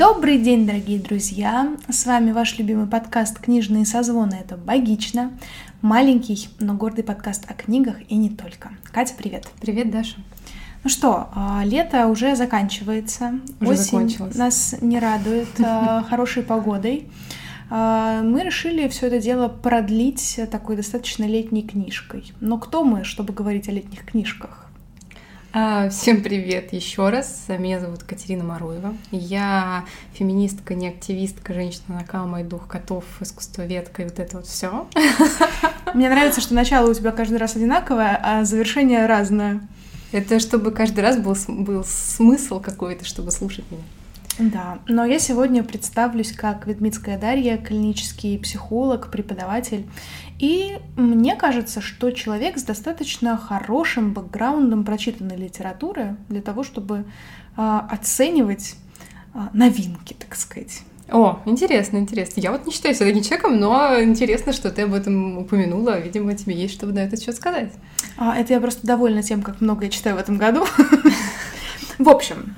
Добрый день, дорогие друзья! С вами ваш любимый подкаст «Книжные созвоны». Это «Богично». Маленький, но гордый подкаст о книгах и не только. Катя, привет! Привет, Даша! Ну что, а, лето уже заканчивается. Уже Осень закончилось. нас не радует а, хорошей погодой. А, Мы решили все это дело продлить такой достаточно летней книжкой. Но кто мы, чтобы говорить о летних книжках? А, Всем привет еще раз. Меня зовут Катерина Маруева. Я феминистка, не активистка, женщина Накама и дух котов, искусствоведка и вот это вот все. Мне нравится, что начало у тебя каждый раз одинаковое, а завершение разное. Это чтобы каждый раз был, был смысл какой-то, чтобы слушать меня. Да, но я сегодня представлюсь как Ведмитская Дарья, клинический психолог, преподаватель. И мне кажется, что человек с достаточно хорошим бэкграундом прочитанной литературы для того, чтобы а, оценивать а, новинки, так сказать. О, интересно, интересно. Я вот не считаю себя таким человеком, но интересно, что ты об этом упомянула. Видимо, тебе есть что на этот счет сказать. А, это я просто довольна тем, как много я читаю в этом году. В общем,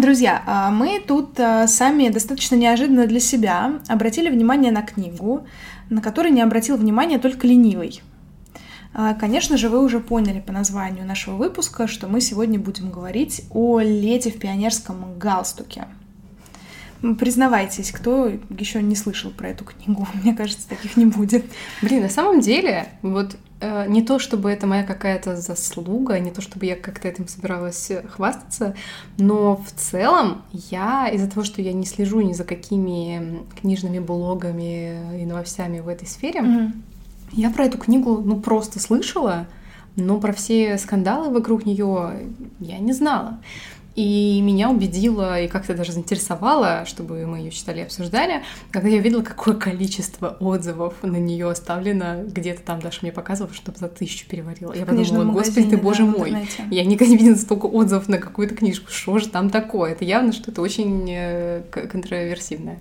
Друзья, а, мы тут а, сами достаточно неожиданно для себя обратили внимание на книгу, на которой не обратил внимания только ленивый. А, Конечно же, вы уже поняли по названию нашего выпуска, что мы сегодня будем говорить о лете в пионерском галстуке. Признавайтесь, кто еще не слышал про эту книгу? Мне кажется, таких не будет. Блин, на самом деле, вот не то чтобы это моя какая-то заслуга, не то чтобы я как-то этим собиралась э, хвастаться, но в целом я из-за того, что я не слежу ни за какими книжными блогами и новостями в этой сфере, Мгм. я про эту книгу ну просто слышала, но про все скандалы вокруг нее я не знала. И меня убедило и как-то даже заинтересовало, чтобы мы ее читали и обсуждали, когда я видела, какое количество отзывов на нее оставлено. Где-то там Даша мне показывала, чтобы за тысячу переварила. Я подумала, господи ты, боже да, в мой. Я никогда не видела столько отзывов на какую-то книжку. Что же там такое? Это явно что-то очень э, контроверсивное.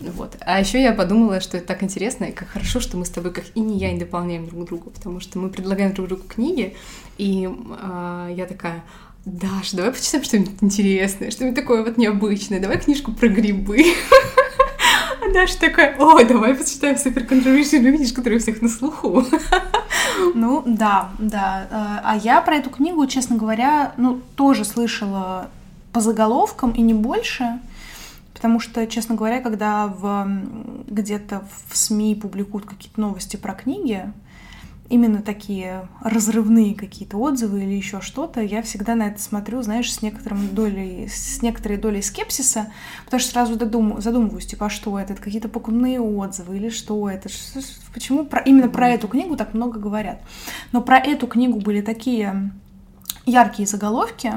Вот. А еще я подумала, что это так интересно, и как хорошо, что мы с тобой как и не я не дополняем друг другу, потому что мы предлагаем друг другу книги, и а, я такая, Даш, давай почитаем что-нибудь интересное, что-нибудь такое вот необычное, давай книжку про грибы. А Даша такая, о, давай почитаем супер книжку, которая у всех на слуху. Ну да, да. Э, А я про эту книгу, честно говоря, ну тоже слышала по заголовкам и не больше. Потому что, честно говоря, когда в, где-то в СМИ публикуют какие-то новости про книги, именно такие разрывные какие-то отзывы или еще что-то, я всегда на это смотрю, знаешь, с некоторым долей, с некоторой долей скепсиса, потому что сразу додум- задумываюсь, типа, а что это? Это какие-то покупные отзывы или что это? Почему про, именно про эту книгу так много говорят? Но про эту книгу были такие яркие заголовки,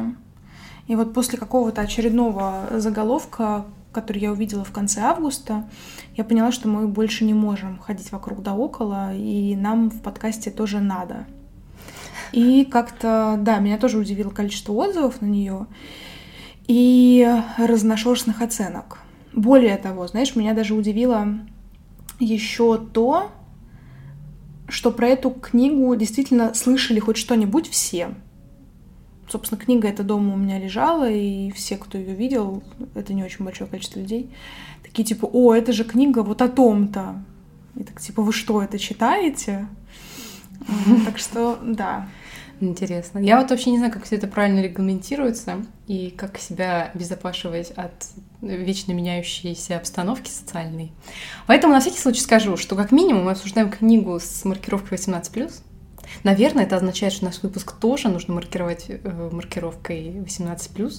и вот после какого-то очередного заголовка, который я увидела в конце августа, я поняла, что мы больше не можем ходить вокруг да около, и нам в подкасте тоже надо. И как-то, да, меня тоже удивило количество отзывов на нее и разношерстных оценок. Более того, знаешь, меня даже удивило еще то, что про эту книгу действительно слышали хоть что-нибудь все. Собственно, книга эта дома у меня лежала, и все, кто ее видел, это не очень большое количество людей, такие типа, о, это же книга вот о том-то. И так типа, вы что, это читаете? М, Так что, да. Интересно. Я вот вообще не знаю, как все это правильно регламентируется и как себя обезопашивать от вечно меняющейся обстановки социальной. Поэтому на всякий случай скажу, что как минимум мы обсуждаем книгу с маркировкой 18+. Наверное, это означает, что наш выпуск тоже нужно маркировать э, маркировкой 18+.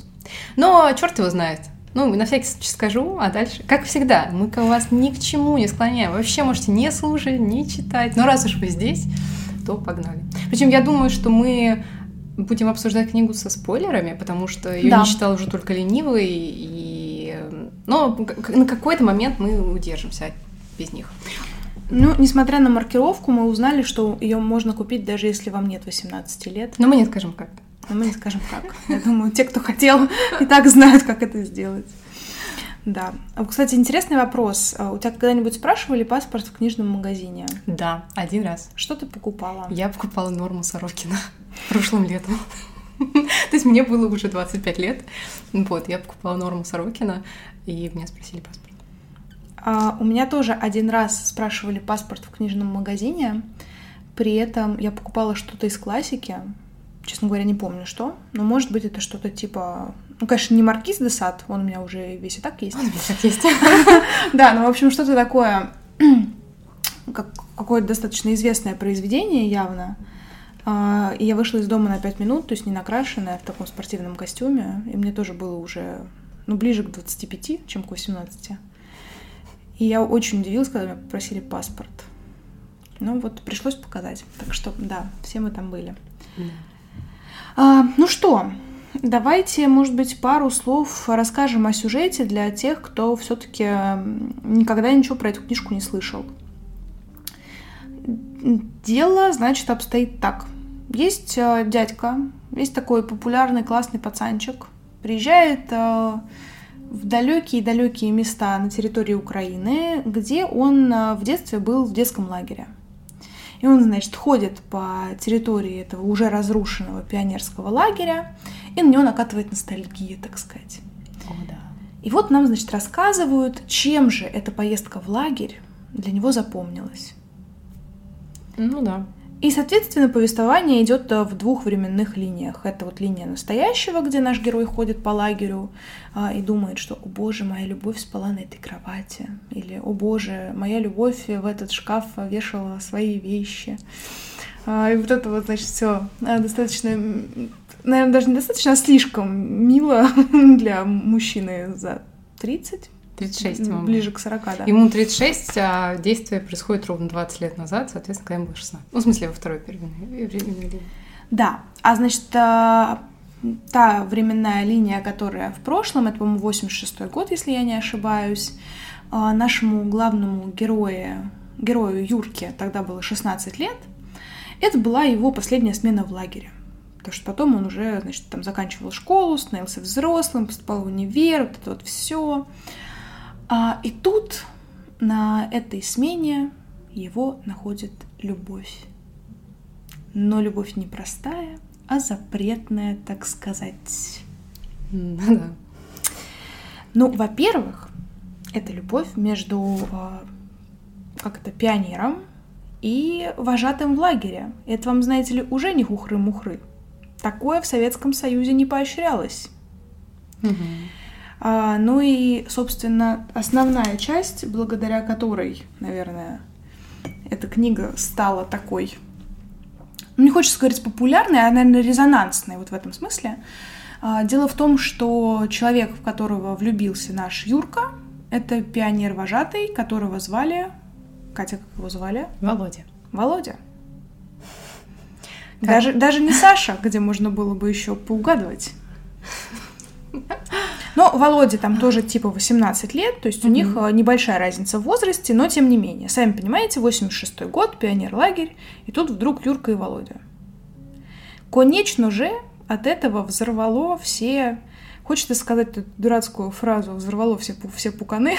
Но черт его знает. Ну, на всякий случай скажу, а дальше, как всегда, мы к вас ни к чему не склоняем. Вообще можете не слушать, не читать. Но раз уж вы здесь, то погнали. Причем я думаю, что мы будем обсуждать книгу со спойлерами, потому что ее Да. не читал уже только ленивый, и... э, но на какой-то момент мы удержимся без них. Ну, несмотря на маркировку, мы узнали, что ее можно купить, даже если вам нет 18 лет. Но мы не скажем как. Но мы не скажем как. Я думаю, те, кто хотел, и так знают, как это сделать. Да. А, Кстати, интересный вопрос. А У тебя когда-нибудь спрашивали паспорт в книжном магазине? Да, один раз. Что ты покупала? Я покупала Норму Сорокина прошлым летом. То есть мне было уже 25 лет. Вот, я покупала Норму Сорокина, и меня спросили паспорт. А, у меня тоже один раз спрашивали паспорт в книжном магазине. При этом я покупала что-то из классики. Честно говоря, не помню что. Но может быть это что-то типа... Ну, конечно, не Маркиз де Сад, он у меня уже весь и так есть. Он весь так есть. Да, ну, в общем, что-то такое, как какое-то достаточно известное произведение явно. А, и я вышла из дома на 5 минут, то есть не накрашенная, в таком спортивном костюме. И мне тоже было уже, ну, ближе к 25, чем к 18. И я очень удивилась, когда меня попросили паспорт. Ну, вот пришлось показать. Так что, да, все мы там были. Mm. А, ну что, давайте, может быть, пару слов расскажем о сюжете для тех, кто все-таки никогда ничего про эту книжку не слышал. Дело, значит, обстоит так. Есть э, дядька, есть такой популярный классный пацанчик, приезжает э, в далекие-далекие места на территории Украины, где он э, в детстве был в детском лагере. И он, значит, ходит по территории этого уже разрушенного пионерского лагеря, и на него накатывает ностальгия, так сказать. О, да. И вот нам, значит, рассказывают, чем же эта поездка в лагерь для него запомнилась. Ну да. И, соответственно, повествование идет э, в двух временных линиях. Это вот линия настоящего, где наш герой ходит по лагерю а, и думает, что «О боже, моя любовь спала на этой кровати», или «О боже, моя любовь в этот шкаф вешала свои вещи». А, и вот это вот, значит, все а, достаточно, наверное, даже недостаточно, а слишком мило для мужчины за 30, 36, ему. Ближе к 40, да. Ему 36, а действие происходит ровно 20 лет назад, соответственно, когда ему было 16. Ну, в смысле, во второй временной линии. Да. А значит, та, та временная линия, которая в прошлом, это, по-моему, 86 год, если я не ошибаюсь, а, нашему главному герою, герою Юрке тогда было 16 лет, это была его последняя смена в лагере. Потому что потом он уже, значит, там заканчивал школу, становился взрослым, поступал в универ, вот это вот все. А, и тут на этой смене его находит любовь. Но любовь не простая, а запретная, так сказать. Да. Ну, во-первых, это любовь между, а, как это, пионером и вожатым в лагере. Это вам, знаете ли, уже не хухры-мухры. Такое в Советском Союзе не поощрялось. Угу. А, ну и, собственно, основная часть, благодаря которой, наверное, эта книга стала такой, ну, не хочется говорить популярной, а, наверное, резонансной вот в этом смысле. А, дело в том, что человек, в которого влюбился наш Юрка, это пионер-вожатый, которого звали... Катя, как его звали? Володя. Володя. Даже, даже не Саша, где можно было бы еще поугадывать. Но Володе там тоже типа 18 лет, то есть у них э, небольшая разница в возрасте, но тем не менее. Сами понимаете, 86 год, пионер-лагерь, и тут вдруг Юрка и Володя. Конечно же, от этого взорвало все... Хочется сказать эту дурацкую фразу «взорвало все, все пуканы»,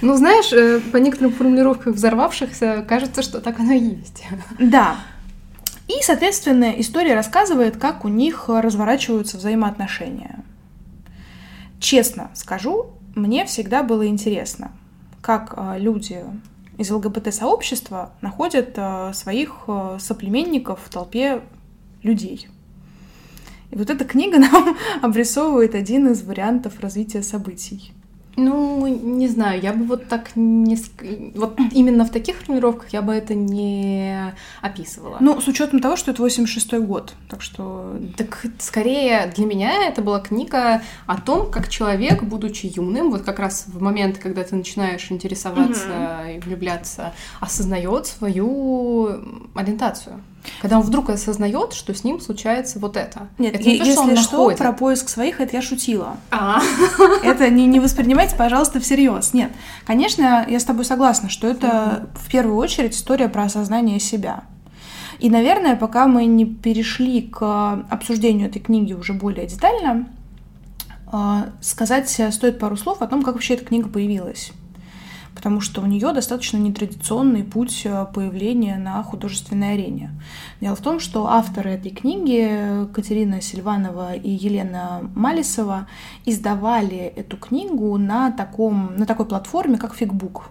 ну, знаешь, э, по некоторым формулировкам взорвавшихся кажется, что так оно и есть. Да. И, соответственно, история рассказывает, как у них разворачиваются взаимоотношения. Честно скажу, мне всегда было интересно, как а, люди из ЛГБТ-сообщества находят а, своих а, соплеменников в толпе людей. И вот эта книга нам обрисовывает один из вариантов развития событий. Ну, не знаю, я бы вот так не... Вот именно в таких формулировках я бы это не описывала. Ну, с учетом того, что это 86-й год, так что... Так скорее для меня это была книга о том, как человек, будучи юным, вот как раз в момент, когда ты начинаешь интересоваться mm-hmm. и влюбляться, осознает свою ориентацию. Когда он вдруг осознает, что с ним случается вот это. Нет, это не то, если что, что про поиск своих, это я шутила. А. Это не, не воспринимайте, пожалуйста, всерьез. Нет, конечно, я с тобой согласна, что это в первую очередь история про осознание себя. И, наверное, пока мы не перешли к обсуждению этой книги уже более детально, а, сказать стоит пару слов о том, как вообще эта книга появилась. Потому что у нее достаточно нетрадиционный путь э, появления на художественной арене. Дело в том, что авторы этой книги, Катерина Сильванова и Елена Малисова, издавали эту книгу на, таком, на такой платформе, как Фигбук.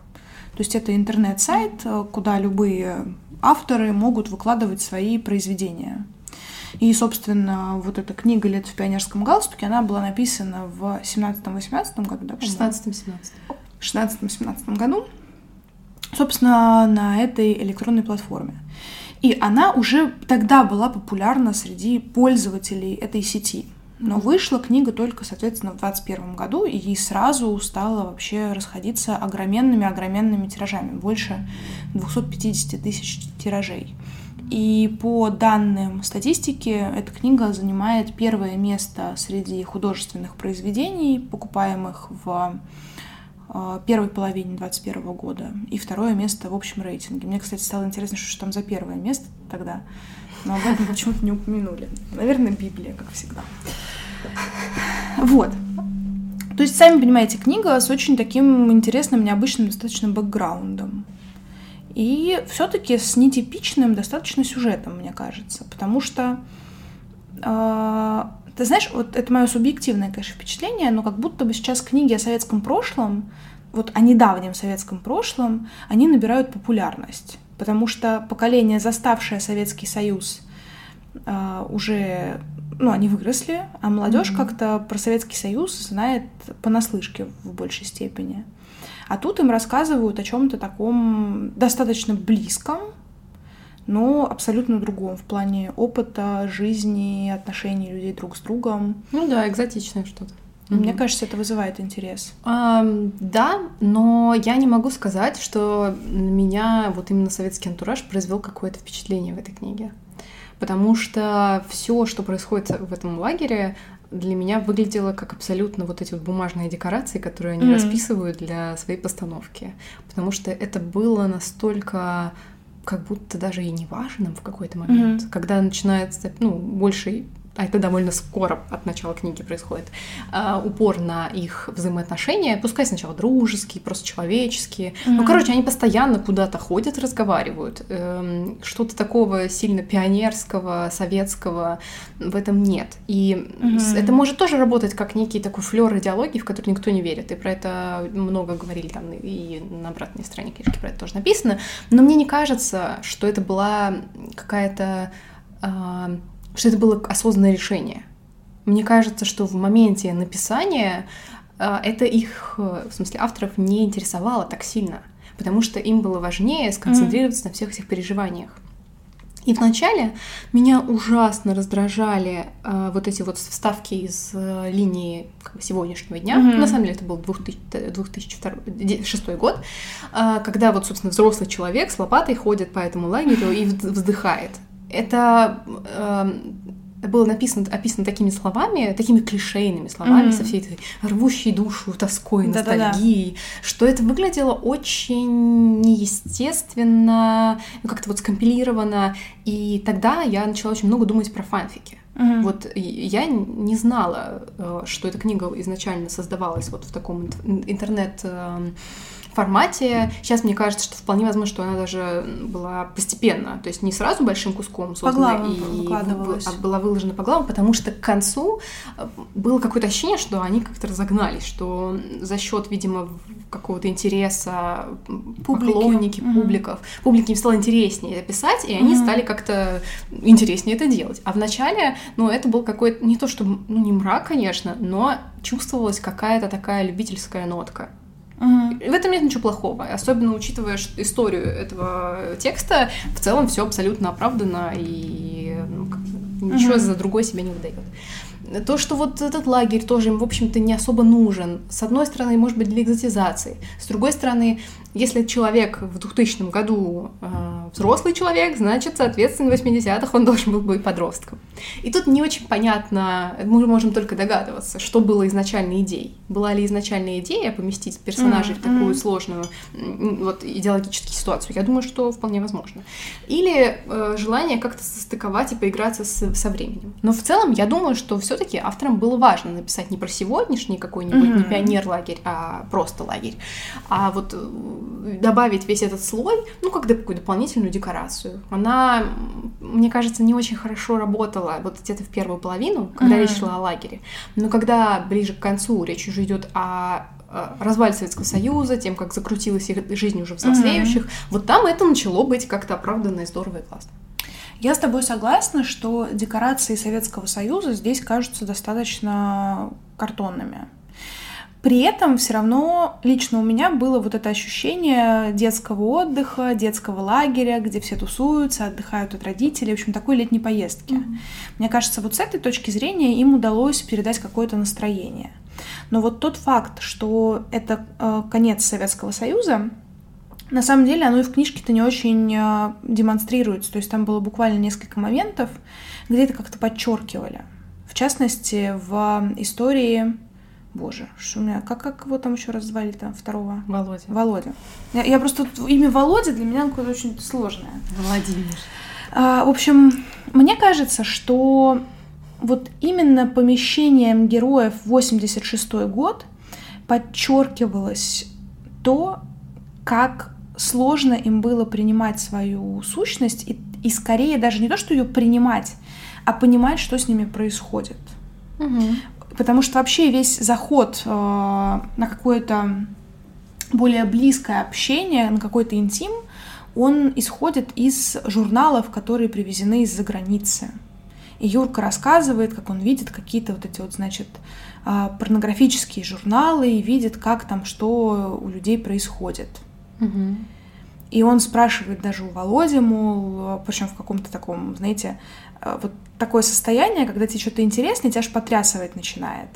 То есть это интернет-сайт, э, куда любые авторы могут выкладывать свои произведения. И, собственно, вот эта книга «Лет в пионерском галстуке», она была написана в 17-18 году, да? В 16-17. В 16-17 году, собственно, на этой электронной платформе. И она уже тогда была популярна среди пользователей этой сети. Но вышла книга только, соответственно, в 2021 году, и сразу стала вообще расходиться огроменными-огроменными тиражами. Больше 250 тысяч тиражей. И по данным статистики, эта книга занимает первое место среди художественных произведений, покупаемых в первой половине 2021 года, и второе место в общем рейтинге. Мне, кстати, стало интересно, что там за первое место тогда, но об этом почему-то не упомянули. Наверное, Библия, как всегда. Вот. То есть, сами понимаете, книга с очень таким интересным, необычным достаточно бэкграундом. И все-таки с нетипичным достаточно сюжетом, мне кажется. Потому что, э, ты знаешь, вот это мое субъективное, конечно, впечатление, но как будто бы сейчас книги о советском прошлом, вот о недавнем советском прошлом, они набирают популярность. Потому что поколение, заставшее Советский Союз, э, уже ну, они выросли, а молодежь mm-hmm. как-то про Советский Союз знает понаслышке в большей степени. А тут им рассказывают о чем-то таком достаточно близком, но абсолютно другом в плане опыта, жизни, отношений людей друг с другом. Ну да, экзотичное что-то. Мне кажется, это вызывает интерес. А, да, но я не могу сказать, что на меня вот именно советский антураж произвел какое-то впечатление в этой книге. Потому что все, что происходит в этом лагере, для меня выглядело как абсолютно вот эти вот бумажные декорации, которые они mm-hmm. расписывают для своей постановки. Потому что это было настолько как будто даже и не важным в какой-то момент, mm-hmm. когда начинается ну, больше а это довольно скоро от начала книги происходит, э, упор на их взаимоотношения, пускай сначала дружеские, просто человеческие. Mm-hmm. Ну, короче, они постоянно куда-то ходят, разговаривают. Э, что-то такого сильно пионерского, советского в этом нет. И mm-hmm. это может тоже работать как некий такой флер идеологии, в который никто не верит. И про это много говорили там и на обратной стороне книжки про это тоже написано. Но мне не кажется, что это была какая-то э, что это было осознанное решение. Мне кажется, что в моменте написания э, это их, э, в смысле авторов, не интересовало так сильно, потому что им было важнее сконцентрироваться mm. на всех этих переживаниях. И вначале меня ужасно раздражали э, вот эти вот вставки из э, линии как бы, сегодняшнего дня. Mm-hmm. На самом деле это был 2000, 2006 год, э, когда вот, собственно, взрослый человек с лопатой ходит по этому лагерю и вздыхает. Это э, было написано, описано такими словами, такими клишейными словами, mm-hmm. со всей этой рвущей душу тоской, ностальгией, Да-да-да. что это выглядело очень неестественно, ну, как-то вот скомпилировано. И тогда я начала очень много думать про фанфики. Mm-hmm. Вот я не знала, э, что эта книга изначально создавалась вот в таком интернет эм, формате. Сейчас мне кажется, что вполне возможно, что она даже была постепенно, то есть не сразу большим куском создана и а была выложена по главам, потому что к концу э, было какое-то ощущение, что они как-то разогнались, что за счет, видимо, какого-то интереса публики. поклонники, mm-hmm. публиков, публике им стало интереснее это писать, и они mm-hmm. стали как-то интереснее это делать. А вначале, ну, это был какой-то, не то что, ну, не мрак, конечно, но чувствовалась какая-то такая любительская нотка. Угу. В этом нет ничего плохого, особенно учитывая историю этого текста, в целом все абсолютно оправдано и ну, ничего угу. за другой себя не выдает. То, что вот этот лагерь тоже им, в общем-то, не особо нужен. С одной стороны, может быть, для экзотизации. С другой стороны, если человек в 2000 году э, взрослый человек, значит, соответственно, в 80-х он должен был быть подростком. И тут не очень понятно, мы можем только догадываться, что было изначальной идеей. Была ли изначальная идея поместить персонажей mm-hmm. в такую сложную вот, идеологическую ситуацию? Я думаю, что вполне возможно. Или э, желание как-то состыковать и поиграться с, со временем. Но в целом, я думаю, что все таки авторам было важно написать не про сегодняшний какой-нибудь, mm-hmm. не пионер-лагерь, а просто лагерь, а вот э, добавить весь этот слой, ну, как такую дополнительную декорацию. Она, мне кажется, не очень хорошо работала вот где-то в первую половину, когда mm-hmm. речь шла о лагере. Но когда ближе к концу речь уже идет о развале Советского Союза, тем, как закрутилась их жизнь уже взрослеющих, mm-hmm. вот там это начало быть как-то оправданно и здорово и классно. Я с тобой согласна, что декорации Советского Союза здесь кажутся достаточно картонными. При этом все равно лично у меня было вот это ощущение детского отдыха, детского лагеря, где все тусуются, отдыхают от родителей, в общем, такой летней поездки. Mm-hmm. Мне кажется, вот с этой точки зрения им удалось передать какое-то настроение. Но вот тот факт, что это э, конец Советского Союза, на самом деле оно и в книжке-то не очень э, демонстрируется. То есть там было буквально несколько моментов, где это как-то подчеркивали. В частности, в истории Боже, что у меня... Как, как его там еще раз звали там второго? Володя. Володя. Я, я просто... Имя Володя для меня какое-то очень сложное. Владимир. А, в общем, мне кажется, что вот именно помещением героев в 86 год подчеркивалось то, как сложно им было принимать свою сущность и, и скорее даже не то, что ее принимать, а понимать, что с ними происходит. Угу. Потому что вообще весь заход э, на какое-то более близкое общение, на какой-то интим, он исходит из журналов, которые привезены из-за границы. И Юрка рассказывает, как он видит какие-то вот эти вот, значит, э, порнографические журналы и видит, как там что у людей происходит. Угу. И он спрашивает даже у Володи, мол, причем в каком-то таком, знаете, вот такое состояние, когда тебе что-то интересно, тебя аж потрясывать начинает.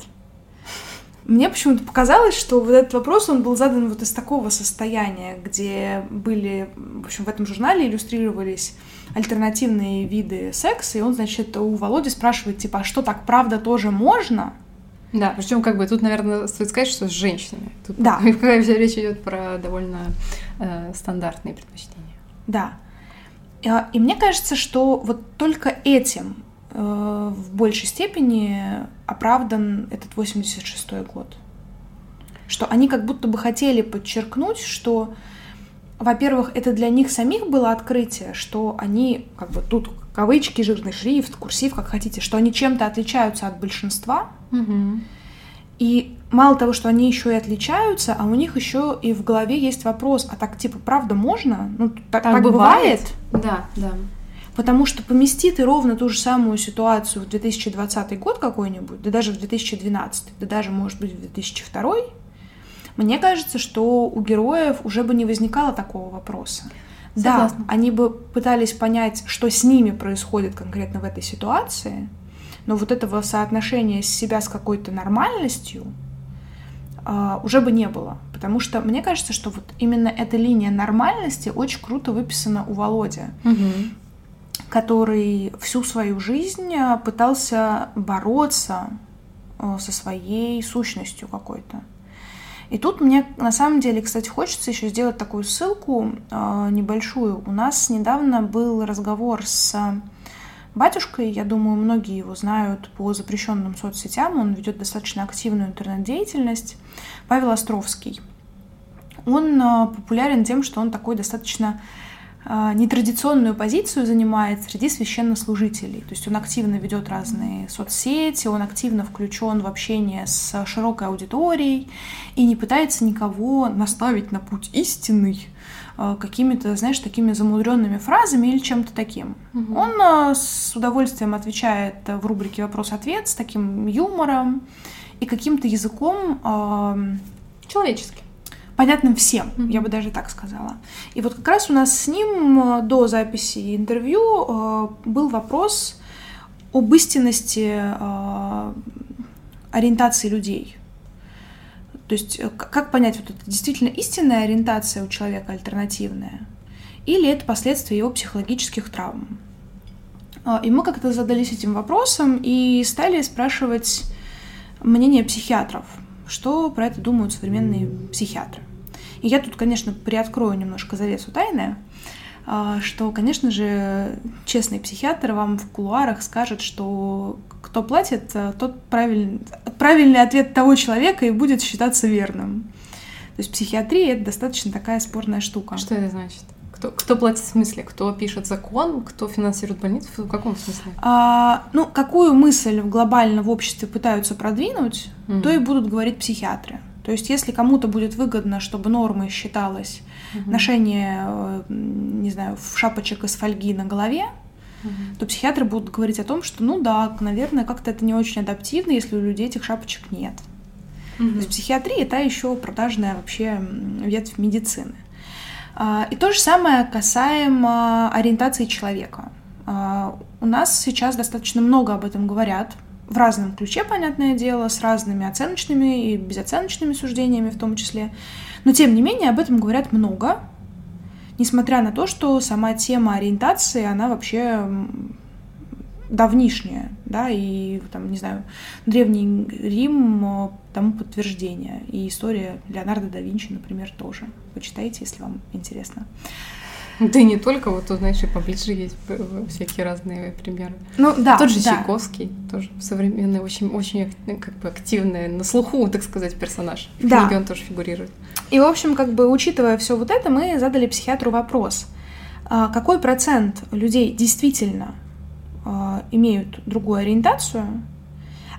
Мне почему-то показалось, что вот этот вопрос, он был задан вот из такого состояния, где были, в общем, в этом журнале иллюстрировались альтернативные виды секса, и он, значит, у Володи спрашивает, типа, а что, так правда тоже можно? Да, причем как бы тут, наверное, стоит сказать, что с женщинами. Тут да. Когда речь идет про довольно э, стандартные предпочтения. Да. А, и мне кажется, что вот только этим э, в большей степени оправдан этот 86-й год. Что они как будто бы хотели подчеркнуть, что, во-первых, это для них самих было открытие, что они, как бы тут кавычки, жирный шрифт, курсив, как хотите, что они чем-то отличаются от большинства. Угу. И мало того, что они еще и отличаются, а у них еще и в голове есть вопрос, а так типа правда можно? Ну так, так, так бывает? бывает? Да, да. Потому что помести ты ровно ту же самую ситуацию в 2020 год какой-нибудь, да даже в 2012, да даже, может быть, в 2002, мне кажется, что у героев уже бы не возникало такого вопроса. Согласна. Да, они бы пытались понять, что с ними происходит конкретно в этой ситуации, но вот этого соотношения себя с какой-то нормальностью э, уже бы не было. Потому что мне кажется, что вот именно эта линия нормальности очень круто выписана у Володи, угу. который всю свою жизнь а, пытался бороться э, со своей сущностью какой-то. И тут мне на самом деле, кстати, хочется еще сделать такую ссылку э, небольшую. У нас недавно был разговор с батюшкой. Я думаю, многие его знают по запрещенным соцсетям. Он ведет достаточно активную интернет-деятельность. Павел Островский. Он а, популярен тем, что он такой достаточно а, нетрадиционную позицию занимает среди священнослужителей. То есть он активно ведет разные соцсети, он активно включен в общение с широкой аудиторией и не пытается никого наставить на путь истинный, Э, какими-то, знаешь, такими замудренными фразами или чем-то таким. Угу. Он э, с удовольствием отвечает в рубрике «Вопрос-ответ» с таким юмором и каким-то языком... Э, Человеческим. Понятным всем, mm-hmm. я бы даже так сказала. И вот как раз у нас с ним до записи интервью был вопрос об истинности ориентации людей. То есть э, как понять, вот это действительно истинная ориентация у человека альтернативная? или это последствия его психологических травм. А, и мы как-то задались этим вопросом и стали спрашивать мнение психиатров, что про это думают современные психиатры. И я тут, конечно, приоткрою немножко завесу тайны, что, конечно же, честный психиатр вам в кулуарах скажет, что кто платит, э, тот правильный, правильный ответ того человека и будет считаться верным. То есть психиатрия — это достаточно такая спорная штука. Что это значит? Кто, кто платит в смысле? Кто пишет закон? Кто финансирует больницу? В каком смысле? А, ну, какую мысль глобально в обществе пытаются продвинуть, mm-hmm. то и будут говорить психиатры. То есть, если кому-то будет выгодно, чтобы нормой считалось mm-hmm. ношение, э, не знаю, шапочек из фольги на голове, mm-hmm. то психиатры будут говорить о том, что, ну да, наверное, как-то это не очень адаптивно, если у людей этих шапочек нет. Mm-hmm. То есть психиатрия это еще продажная вообще ветвь медицины. А, и то же самое касаемо ориентации человека. А, у нас сейчас достаточно много об этом говорят, в разном ключе, понятное дело, с разными оценочными и безоценочными суждениями в том числе. Но тем не менее об этом говорят много, несмотря на то, что сама тема ориентации, она вообще давнишняя, да, и там, не знаю, Древний Рим э, тому подтверждение. И история Леонардо да Винчи, например, тоже. Почитайте, если вам интересно. Да и не только, вот тут, знаешь, и поближе есть всякие разные примеры. Ну, да. Тот же да. Чайковский, тоже современный, очень, очень как бы активный, на слуху, так сказать, персонаж. В да. книге он тоже фигурирует. И, в общем, как бы учитывая все вот это, мы задали психиатру вопрос. А какой процент людей действительно а, имеют другую ориентацию,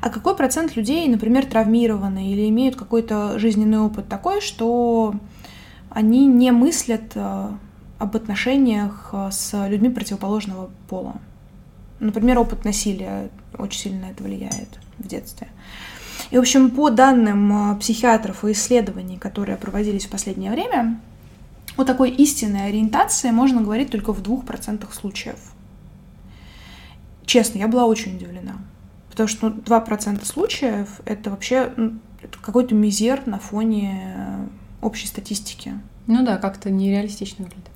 а какой процент людей, например, травмированы или имеют какой-то жизненный опыт такой, что они не мыслят а, об отношениях с людьми противоположного пола. Например, опыт насилия очень сильно это влияет в детстве. И, в общем, по данным психиатров и исследований, которые проводились в последнее время, о такой истинной ориентации можно говорить только в двух процентах случаев – честно, я была очень удивлена. Потому что ну, 2% случаев — это вообще ну, какой-то мизер на фоне э, общей статистики. Ну да, как-то нереалистично выглядит.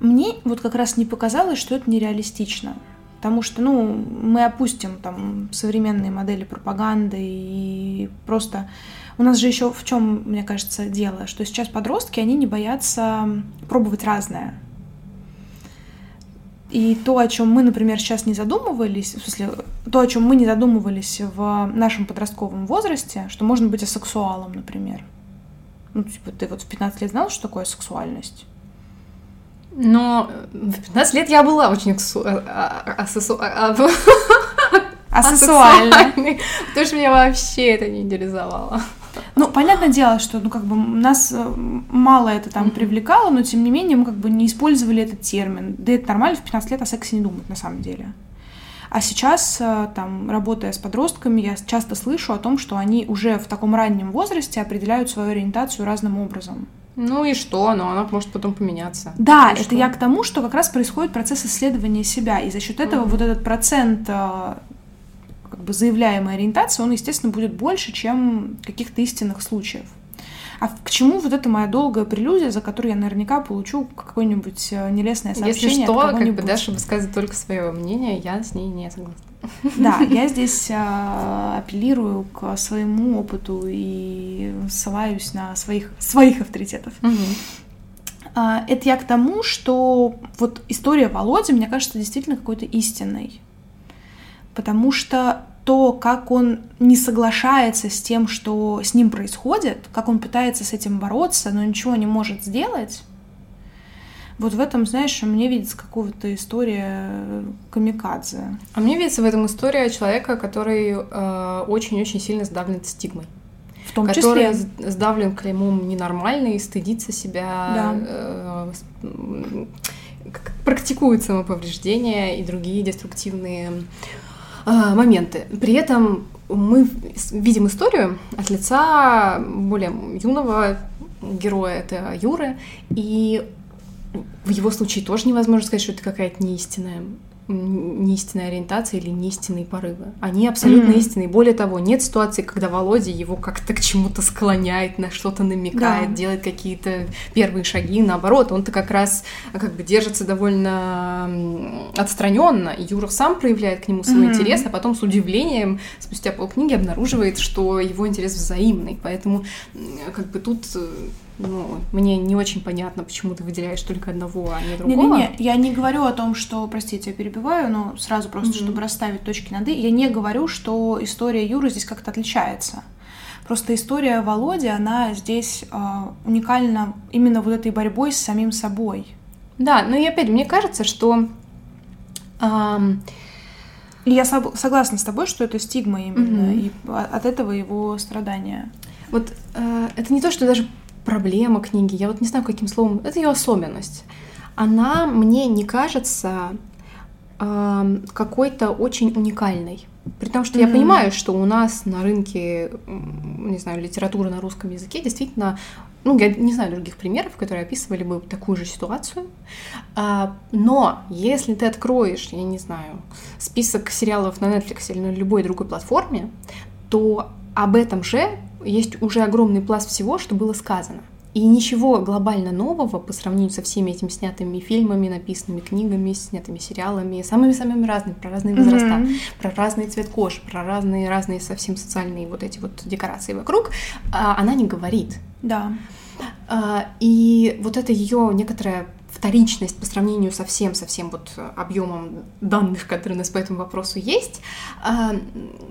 Мне вот как раз не показалось, что это нереалистично. Потому что, ну, мы опустим там современные модели пропаганды и просто... У нас же еще в чем, мне кажется, дело, что сейчас подростки, они не боятся пробовать разное. И то, о чем мы, например, сейчас не задумывались, в смысле, то, о чем мы не задумывались в нашем подростковом возрасте, что можно быть асексуалом, например. Ну, типа, ты вот в 15 лет знал, что такое сексуальность? Но в 15 лет я была очень асексуальной. Потому что меня вообще это не интересовало. Ну, понятное дело, что, ну, как бы нас э, мало это там mm-hmm. привлекало, но тем не менее мы как бы не использовали этот термин. Да это нормально в 15 лет о сексе не думать на самом деле. А сейчас, э, там, работая с подростками, я часто слышу о том, что они уже в таком раннем возрасте определяют свою ориентацию разным образом. Ну и что? Но она может потом поменяться. Да, и это что? я к тому, что как раз происходит процесс исследования себя, и за счет этого mm-hmm. вот этот процент э, как бы заявляемой ориентации, он, естественно, будет больше, чем каких-то истинных случаев. А к чему вот эта моя долгая прелюдия, за которую я наверняка получу какое-нибудь э, нелестное сообщение Если что, от как бы Даша высказывает только свое мнение, я с ней не согласна. Да, я здесь а, апеллирую к своему опыту и ссылаюсь на своих, своих авторитетов. Угу. Это я к тому, что вот история Володи, мне кажется, действительно какой-то истинной потому что то, как он не соглашается с тем, что с ним происходит, как он пытается с этим бороться, но ничего не может сделать, вот в этом, знаешь, мне видится какого-то история камикадзе. А мне видится в этом история человека, который э, очень-очень сильно сдавлен стигмой. В том который числе. сдавлен клеймом ненормальный, стыдится себя, Да. э, практикует самоповреждение и другие деструктивные а, моменты. При этом мы видим историю от лица более юного героя, это Юры, и в его случае тоже невозможно сказать, что это какая-то неистинная. неистинная ориентация или неистинные порывы. Они абсолютно mm-hmm. истинные. Более того, нет ситуации, когда Володя его как-то к чему-то склоняет, на что-то намекает, да. делает какие-то первые шаги. Наоборот, он-то как раз как бы держится довольно отстраненно. Юра сам проявляет к нему свой mm-hmm. интерес, а потом с удивлением спустя полкниги обнаруживает, что его интерес взаимный. Поэтому как бы тут э, ну, мне не очень понятно, почему ты выделяешь только одного, а не другого. Не-не-не, я не говорю о том, что, простите, я перебиваю, но сразу просто, mm-hmm. чтобы расставить точки над «и», я не говорю, что история Юры здесь как-то отличается. Просто история Володи, она здесь э, уникальна именно вот этой борьбой с самим собой. Да, но и опять, мне кажется, что... И я согласна с тобой, что это стигма именно, mm-hmm. и от этого его страдания. Вот э, это не то, что даже проблема книги, я вот не знаю, каким словом, это ее особенность. Она мне не кажется э, какой-то очень уникальной. При том, что mm-hmm. я понимаю, что у нас на рынке, не знаю, литературы на русском языке действительно, ну, я не знаю других примеров, которые описывали бы такую же ситуацию. А, но если ты откроешь, я не знаю, список сериалов на Netflix или на любой другой платформе, то об этом же есть уже огромный пласт всего, что было сказано. И ничего глобально нового по сравнению со всеми этими снятыми фильмами, написанными книгами, снятыми сериалами, самыми-самыми разными, про разные возраста, mm-hmm. про разный цвет кожи, про разные разные совсем социальные вот эти вот декорации вокруг, а, она не говорит. Да. А, и вот это ее некоторая вторичность по сравнению со всем, со всем вот объемом данных, которые у нас по этому вопросу есть, а,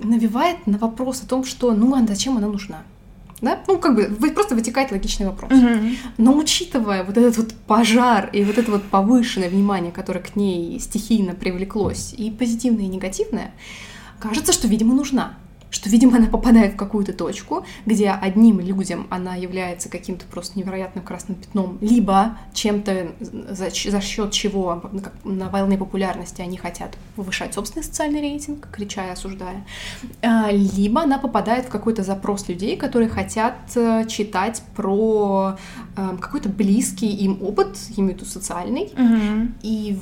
навевает на вопрос о том, что, ну, а зачем она нужна? Да? Ну, как бы просто вытекает логичный вопрос. Mm-hmm. Но учитывая вот этот вот пожар и вот это вот повышенное внимание, которое к ней стихийно привлеклось, и позитивное, и негативное, кажется, что, видимо, нужна что, видимо, она попадает в какую-то точку, где одним людям она является каким-то просто невероятным красным пятном, либо чем-то, за, за счет чего на волне популярности они хотят повышать собственный социальный рейтинг, крича и осуждая, а, либо она попадает в какой-то запрос людей, которые хотят э, читать про э, какой-то близкий им опыт, имею в виду социальный, угу. и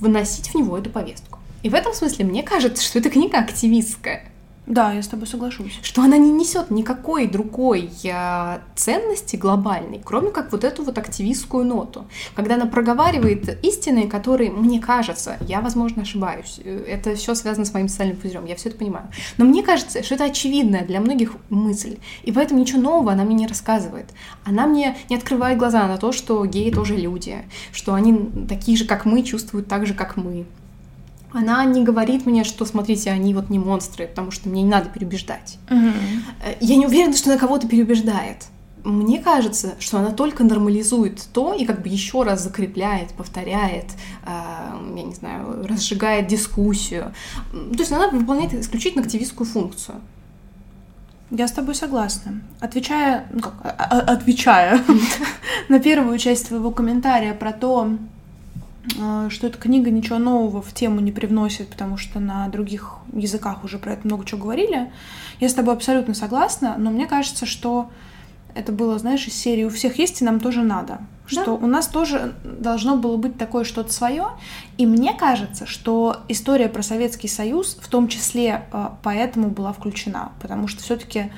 вносить в него эту повестку. И в этом смысле мне кажется, что эта книга активистская. Да, я с тобой соглашусь. Что она не несет никакой другой э, ценности глобальной, кроме как вот эту вот активистскую ноту. Когда она проговаривает истины, которые, мне кажется, я, возможно, ошибаюсь, э, это все связано с моим социальным пузырем, я все это понимаю. Но мне кажется, что это очевидная для многих мысль. И поэтому ничего нового она мне не рассказывает. Она мне не открывает глаза на то, что геи тоже люди, что они такие же, как мы, чувствуют так же, как мы она не говорит мне, что, смотрите, они вот не монстры, потому что мне не надо переубеждать. Угу. Я не уверена, что она кого-то переубеждает. Мне кажется, что она только нормализует то и как бы еще раз закрепляет, повторяет, э, я не знаю, разжигает дискуссию. То есть она выполняет исключительно активистскую функцию. Я с тобой согласна. Отвечая, ну как, а, а, отвечая на первую часть твоего комментария про то, что эта книга ничего нового в тему не привносит, потому что на других языках уже про это много чего говорили. Я с тобой абсолютно согласна, но мне кажется, что это было, знаешь, из серии «У всех есть, и нам тоже надо». Что да. у нас тоже должно было быть такое что-то свое. И мне кажется, что история про Советский Союз в том числе а, поэтому была включена. Потому что все-таки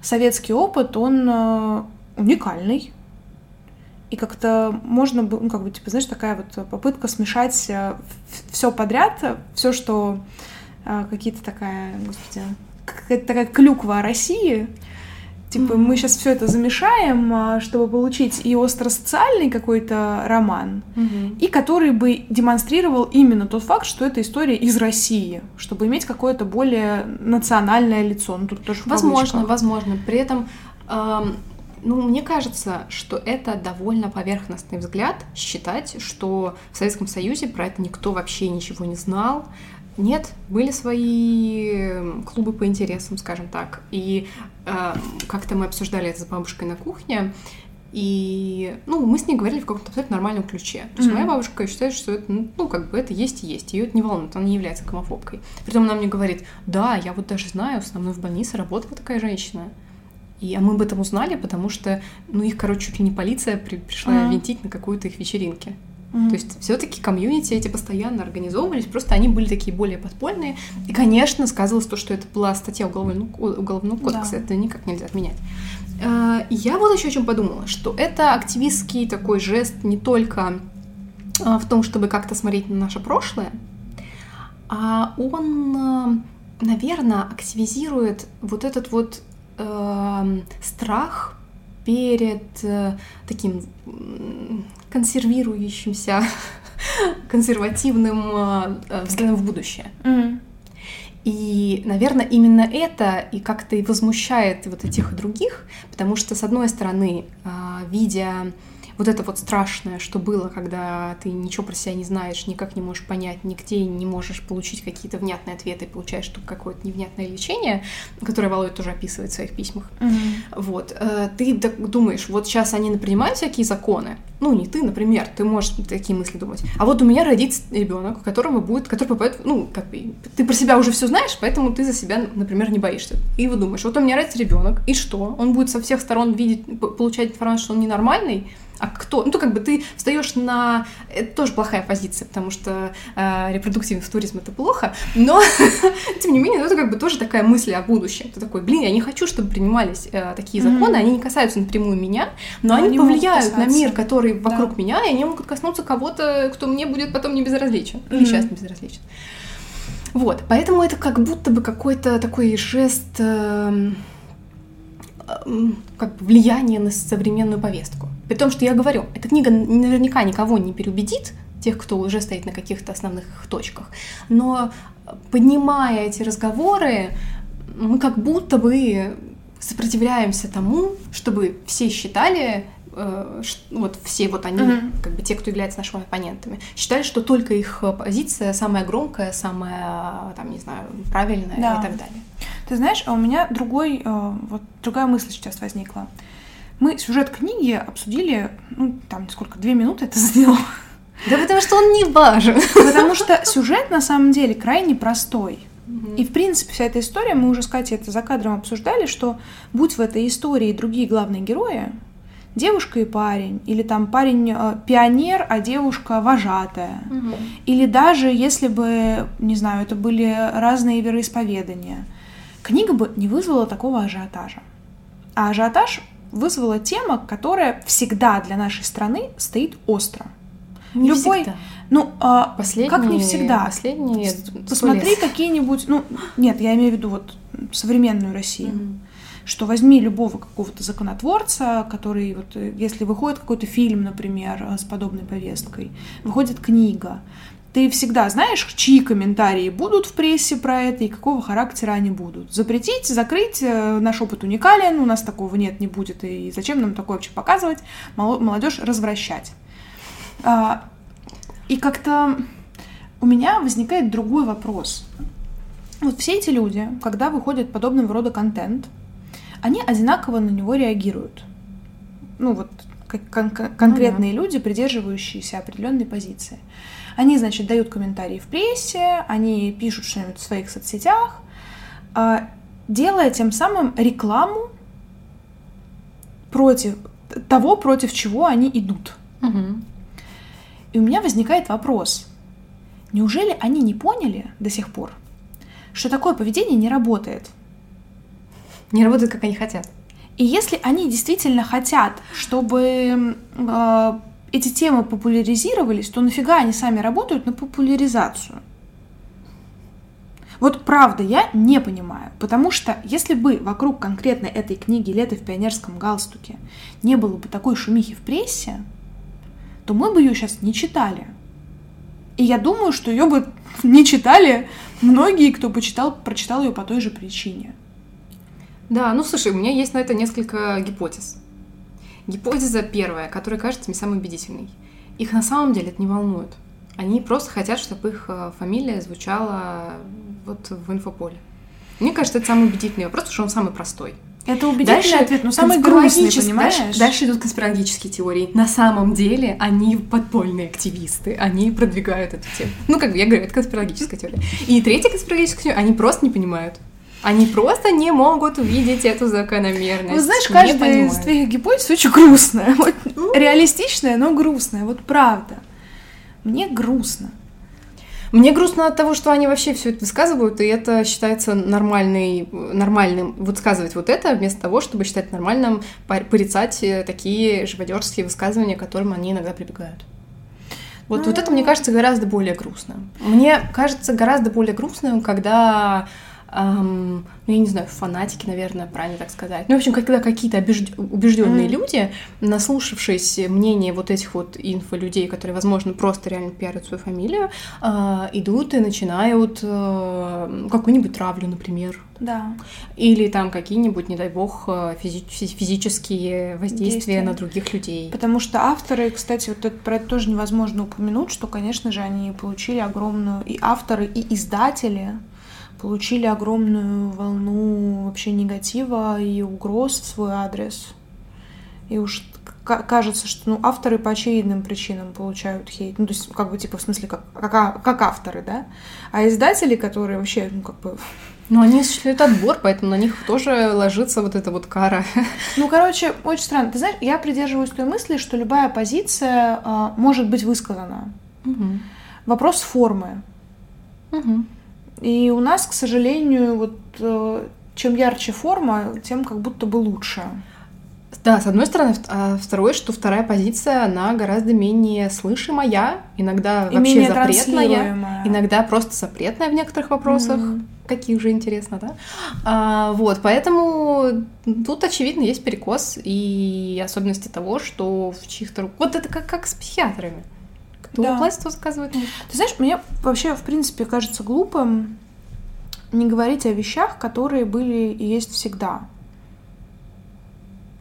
советский опыт, он а, уникальный и как-то можно было, ну, как бы, типа, знаешь, такая вот попытка смешать э, все подряд, все, что э, какие-то такая, господи, какая-то такая клюква России, Типа, mm-hmm. мы сейчас все это замешаем, чтобы получить и остросоциальный какой-то роман, mm-hmm. и который бы демонстрировал именно тот факт, что это история из России, чтобы иметь какое-то более национальное лицо. Ну, тут тоже Возможно, возможно. При этом эм, ну, мне кажется, что это довольно поверхностный взгляд считать, что в Советском Союзе про это никто вообще ничего не знал. Нет, были свои клубы по интересам, скажем так. И э, как-то мы обсуждали это с бабушкой на кухне. И, ну, мы с ней говорили в каком-то абсолютно нормальном ключе. То есть mm-hmm. моя бабушка считает, что это, ну, как бы это есть и есть. Ее это не волнует, она не является гомофобкой. Притом она мне говорит, да, я вот даже знаю, со мной в больнице работала такая женщина. И, а мы об этом узнали, потому что, ну, их, короче, чуть ли не полиция при, пришла mm-hmm. винтить на какую-то их вечеринке. Mm-hmm. То есть все-таки комьюнити эти постоянно организовывались, просто они были такие более подпольные. И, конечно, сказывалось то, что это была статья уголовного, уголовного кодекса, да. это никак нельзя отменять. А, я вот еще о чем подумала, что это активистский такой жест не только а, в том, чтобы как-то смотреть на наше прошлое, а он, а, наверное, активизирует вот этот вот э, страх перед э, таким консервирующимся консервативным э, взглядом в будущее. Mm. И, наверное, именно это и как-то и возмущает вот этих и других, потому что, с одной стороны, э, видя вот это вот страшное, что было, когда ты ничего про себя не знаешь, никак не можешь понять, нигде не можешь получить какие-то внятные ответы, получаешь только какое-то невнятное лечение, которое Володя тоже описывает в своих письмах. Mm-hmm. Вот. Э, ты думаешь, вот сейчас они принимают всякие законы, ну, не ты, например, ты можешь такие мысли думать. А вот у меня родится ребенок, у которого будет, который попадет, ну, как бы, ты про себя уже все знаешь, поэтому ты за себя, например, не боишься. И вот думаешь, вот у меня родится ребенок, и что? Он будет со всех сторон видеть, получать информацию, что он ненормальный, а кто? Ну, то как бы ты встаешь на... Это тоже плохая позиция, потому что э, репродуктивный туризм это плохо, но, тем не менее, это как бы тоже такая мысль о будущем. Ты такой, блин, я не хочу, чтобы принимались э, такие законы, mm-hmm. они не касаются напрямую меня, но, но они, они повлияют на мир, который вокруг да. меня, и они могут коснуться кого-то, кто мне будет потом не безразличен, mm-hmm. или сейчас не безразличен. Вот, поэтому это как будто бы какой-то такой жест... Э, как бы влияние на современную повестку. При том, что я говорю, эта книга наверняка никого не переубедит, тех, кто уже стоит на каких-то основных точках. Но поднимая эти разговоры, мы как будто бы сопротивляемся тому, чтобы все считали, э, вот все вот они, mm-hmm. как бы те, кто является нашими оппонентами, считали, что только их позиция самая громкая, самая, там, не знаю, правильная да. и так далее. Ты знаешь, а у меня другой, э, вот другая мысль сейчас возникла. Мы сюжет книги обсудили, ну, там, сколько, две минуты это заняло. Да потому что он не важен. Потому что сюжет, на самом деле, крайне простой. И, в принципе, вся эта история, мы уже с Катей это за кадром обсуждали, что будь в этой истории другие главные герои, девушка и парень, или там парень э, пионер, а девушка вожатая, угу. или даже если бы, не знаю, это были разные вероисповедания, книга бы не вызвала такого ажиотажа. А ажиотаж вызвала тема, которая всегда для нашей страны стоит остро. Не Любой, всегда. ну, а, последние, как не всегда. Последние Посмотри какие-нибудь, ну, нет, я имею в виду вот современную Россию. Mm-hmm. Что возьми любого какого-то законотворца, который вот, если выходит какой-то фильм, например, с подобной повесткой, выходит книга, ты всегда знаешь, чьи комментарии будут в прессе про это и какого характера они будут. Запретить, закрыть, э, наш опыт уникален, у нас такого нет, не будет, и зачем нам такое вообще показывать, молодежь развращать. А, и как-то у меня возникает другой вопрос. Вот все эти люди, когда выходит подобного рода контент, они одинаково на него реагируют. Ну вот кон- конкретные ну, да. люди, придерживающиеся определенной позиции. Они, значит, дают комментарии в прессе, они пишут что-нибудь в своих соцсетях, а, делая тем самым рекламу против того, против чего они идут. Угу. И у меня возникает вопрос, неужели они не поняли до сих пор, что такое поведение не работает? Не работает, как они хотят. И если они действительно хотят, чтобы э, эти темы популяризировались, то нафига они сами работают на популяризацию? Вот правда, я не понимаю, потому что если бы вокруг конкретно этой книги «Лето в пионерском галстуке» не было бы такой шумихи в прессе, то мы бы ее сейчас не читали. И я думаю, что ее бы не читали многие, кто почитал, прочитал ее по той же причине. Да, ну слушай, у меня есть на это несколько гипотез. Гипотеза первая, которая кажется мне самой убедительной. Их на самом деле это не волнует. Они просто хотят, чтобы их э, фамилия звучала вот в инфополе. Мне кажется, это самый убедительный вопрос, потому что он самый простой. Это убедительный дальше ответ, но самый грустный, понимаешь? Дальше, дальше идут конспирологические теории. На самом деле они подпольные активисты, они продвигают эту тему. Ну, как бы я говорю, это конспирологическая теория. И третья конспирологическая теория, они просто не понимают. Они просто не могут увидеть эту закономерность. Ну, знаешь, каждая из твоих гипотез очень грустная. Вот, ну. реалистичная, но грустная. Вот правда. Мне грустно. Мне грустно от того, что они вообще все это высказывают, и это считается нормальный, нормальным высказывать вот это, вместо того, чтобы считать нормальным порицать э, такие живодерские высказывания, к которым они иногда прибегают. Вот, ну... вот это, мне кажется, гораздо более грустно. Мне кажется гораздо более грустным, когда эм, ну, я не знаю, фанатики, наверное, правильно так сказать. Ну, в общем, когда какие-то убежд... убежденные mm. люди, наслушавшись мнения вот этих вот инфо-людей, которые, возможно, просто реально пиарят свою фамилию, э, идут и начинают э, какую-нибудь травлю, например. Да. Или там какие-нибудь, не дай бог, э, физи- физические воздействия Действия. на других людей. Потому что авторы, кстати, вот это, про это тоже невозможно упомянуть, что, конечно же, они получили огромную... И авторы, и издатели получили огромную волну вообще негатива и угроз в свой адрес. И уж кажется, что ну, авторы по очевидным причинам получают хейт. Ну, то есть, как бы, типа, в смысле, как, как, как авторы, да? А издатели, которые вообще, ну, как бы... Ну, они осуществляют отбор, поэтому на них тоже ложится вот эта вот кара. Ну, короче, очень странно. Ты знаешь, я придерживаюсь той мысли, что любая позиция э, может быть высказана. Угу. Вопрос формы. Угу. И у нас, к сожалению, вот э, чем ярче форма, тем как будто бы лучше. Да, с одной стороны, а второе, что вторая позиция, она гораздо менее слышимая, иногда и вообще запретная, иногда просто запретная в некоторых вопросах. Mm. Каких же интересно, да? А, вот, поэтому тут, очевидно, есть перекос и особенности того, что в чьих-то... Вот это как, как с психиатрами. Кто да. власть, сказывает музыку. Ты знаешь, мне вообще, в принципе, кажется глупым не говорить о вещах, которые были и есть всегда.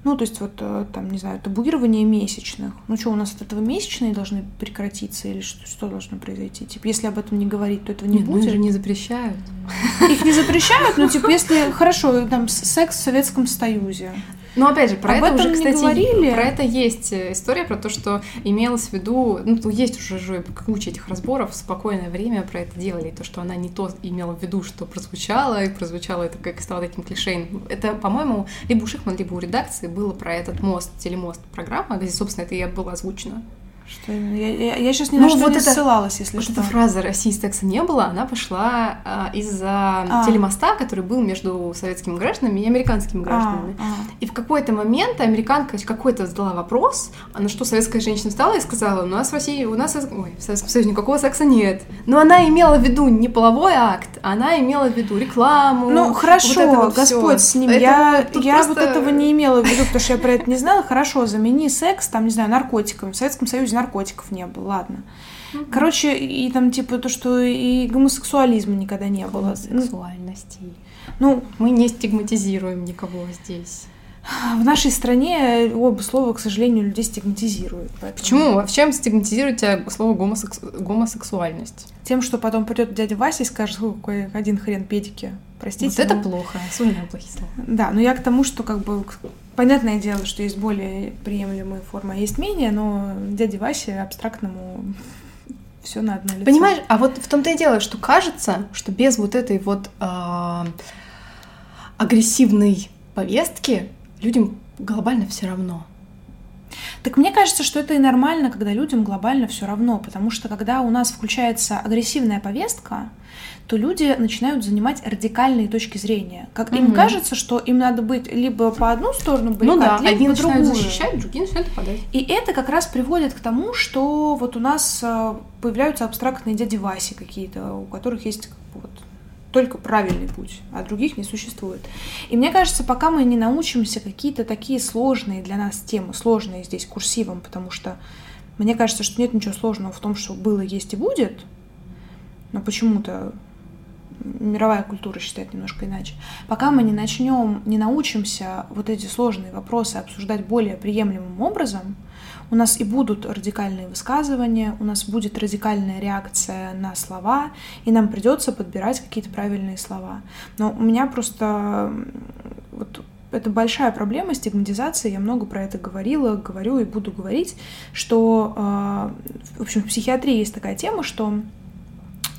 Ну, то есть вот э, там, не знаю, табуирование месячных. Ну что, у нас от этого месячные должны прекратиться или что, что должно произойти? Типа, если об этом не говорить, то этого не Нет, будет. Ну, же не запрещают. Их не запрещают, но типа, если хорошо, там секс в Советском Союзе. Но опять же, про Об это уже, кстати, говорили. про это есть история, про то, что имелось в виду, ну, есть уже же куча этих разборов, в спокойное время про это делали, то, что она не то имела в виду, что прозвучало, и прозвучало это как стало таким клишейным. Это, по-моему, либо у Шихман, либо у редакции было про этот мост, телемост программа, где, собственно, это и было озвучено. Что я, я, я сейчас ни ну, на что вот не это, ссылалась, если вот что. эта фраза «России секса не было», она пошла а, из-за а. телемоста, который был между советскими гражданами и американскими гражданами. А, а. И в какой-то момент американка какой-то задала вопрос, на что советская женщина встала и сказала, у нас в России, у нас ой, в Советском Союзе никакого секса нет. Но она имела в виду не половой акт, она имела в виду рекламу. Ну, хорошо, вот вот Господь всё. с ним. Это, я я просто... вот этого не имела в виду, потому что я про это не знала. Хорошо, замени секс, там, не знаю, наркотиками. В Советском Союзе наркотиков не было, ладно. Короче, и там типа то, что и гомосексуализма никогда не было. Гомосексуальности. Ну, мы не стигматизируем никого здесь. В нашей стране оба слова, к сожалению, людей стигматизируют. Поэтому... Почему? А в чем стигматизируете слово гомосекс... гомосексуальность? Тем, что потом придет дядя Вася и скажет, какой один хрен педики. Простите. Вот это но... плохо, особенно плохие слова. Да, но я к тому, что как бы понятное дело, что есть более приемлемые формы, а есть менее, но дяде Васе абстрактному все на одно лицо. Понимаешь, а вот в том-то и дело, что кажется, что без вот этой вот э, агрессивной повестки людям глобально все равно. Так мне кажется, что это и нормально, когда людям глобально все равно, потому что когда у нас включается агрессивная повестка, то люди начинают занимать радикальные точки зрения. Как угу. им кажется, что им надо быть либо по одну сторону баррикад, ну да, либо одни по другую. защищать, другие начинают нападать. И это как раз приводит к тому, что вот у нас э, появляются абстрактные дяди Васи какие-то, у которых есть вот только правильный путь, а других не существует. И мне кажется, пока мы не научимся какие-то такие сложные для нас темы, сложные здесь курсивом, потому что мне кажется, что нет ничего сложного в том, что было, есть и будет, но почему-то мировая культура считает немножко иначе. Пока мы не начнем, не научимся вот эти сложные вопросы обсуждать более приемлемым образом, у нас и будут радикальные высказывания, у нас будет радикальная реакция на слова, и нам придется подбирать какие-то правильные слова. Но у меня просто вот это большая проблема стигматизации, я много про это говорила, говорю и буду говорить, что, а, в общем, в психиатрии есть такая тема, что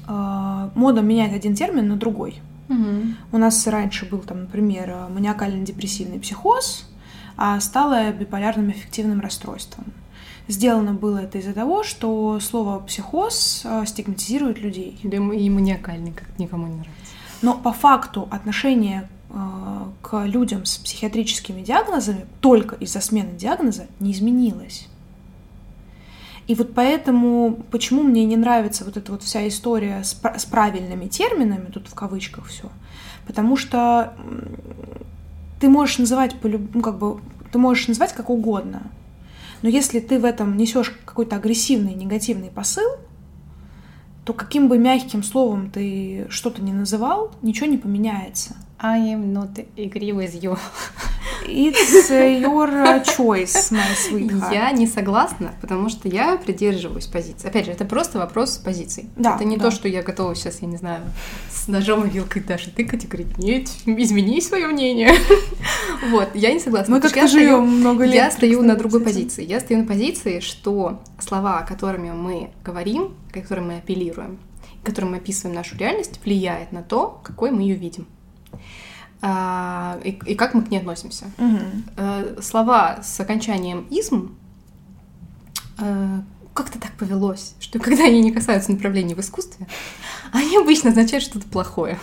мода меняет один термин на другой. Угу. У нас раньше был, там, например, маниакально-депрессивный психоз, а стало биполярным эффективным расстройством. сделано было это из-за того, что слово психоз э, стигматизирует людей. Или и маниакальный, как никому не нравится. Но по факту отношение э, к людям с психиатрическими диагнозами только из-за смены диагноза не изменилось. И вот поэтому, почему мне не нравится вот эта вот вся история с, с правильными терминами, тут в кавычках все, потому что ты можешь называть, ну, как бы, ты можешь называть как угодно, но если ты в этом несешь какой-то агрессивный, негативный посыл, то каким бы мягким словом ты что-то не называл, ничего не поменяется. I am not agree with you. It's your choice, my sweetheart. Я не согласна, потому что я придерживаюсь позиции. Опять же, это просто вопрос позиций. Да, это не да. то, что я готова сейчас, я не знаю, с ножом и вилкой Даша тыкать и говорить, нет, измени свое мнение. Вот, я не согласна. Мы как-то стою- живем много лет. Я стою на другой позиции. Я стою на позиции, что слова, которыми мы говорим, которыми мы апеллируем, которым мы описываем нашу реальность, влияет на то, какой мы ее видим. А, и, и как мы к ней относимся. Э, слова с окончанием «изм» э, как-то так повелось, что когда они не касаются направлений в искусстве, они обычно означают что-то плохое.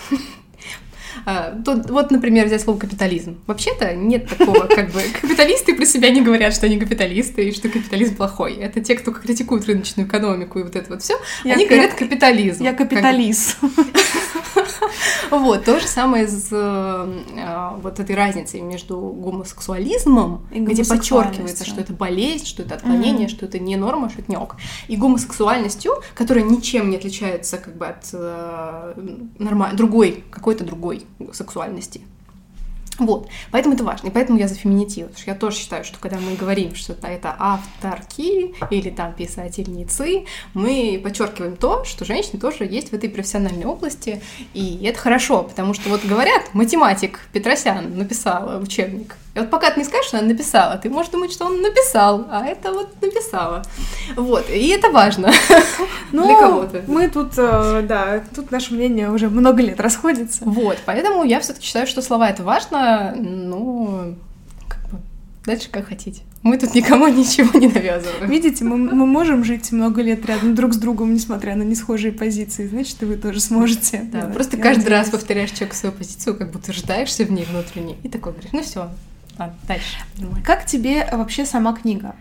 А, тут, вот, например, взять слово капитализм. Вообще-то нет такого, как бы, капиталисты про себя не говорят, что они капиталисты и что капитализм плохой. Это те, кто критикуют рыночную экономику и вот это вот все. Они говорят капитализм. Я капиталист. Вот, то же самое с э, э, вот этой разницей между гомосексуализмом, где подчеркивается, что это болезнь, что это отклонение, что это не норма, что это не ок, и гомосексуальностью, которая ничем не отличается как бы от э, норма- другой, какой-то другой сексуальности. Вот, поэтому это важно, и поэтому я за феминитив, потому что я тоже считаю, что когда мы говорим, что это, это авторки или там писательницы, мы подчеркиваем то, что женщины тоже есть в этой профессиональной области, и это хорошо, потому что вот говорят, математик Петросян написала учебник, и вот пока ты не скажешь, что она написала, ты можешь думать, что он написал, а это вот написала. Вот, и это важно Ну, для кого-то. мы тут, э, да, тут наше мнение уже много лет расходится. Вот, поэтому я все-таки считаю, что слова это важно, но как бы дальше как хотите. Мы тут никому ничего не навязываем. Видите, мы, мы можем жить много лет рядом друг с другом, несмотря на несхожие позиции. Значит, и вы тоже сможете. Да, Вот, просто каждый раз надеюсь. повторяешь человеку свою позицию, как будто рождаешься в ней внутренне, и такой говоришь, ну все, ладно, дальше. Нормально. Как тебе вообще сама книга?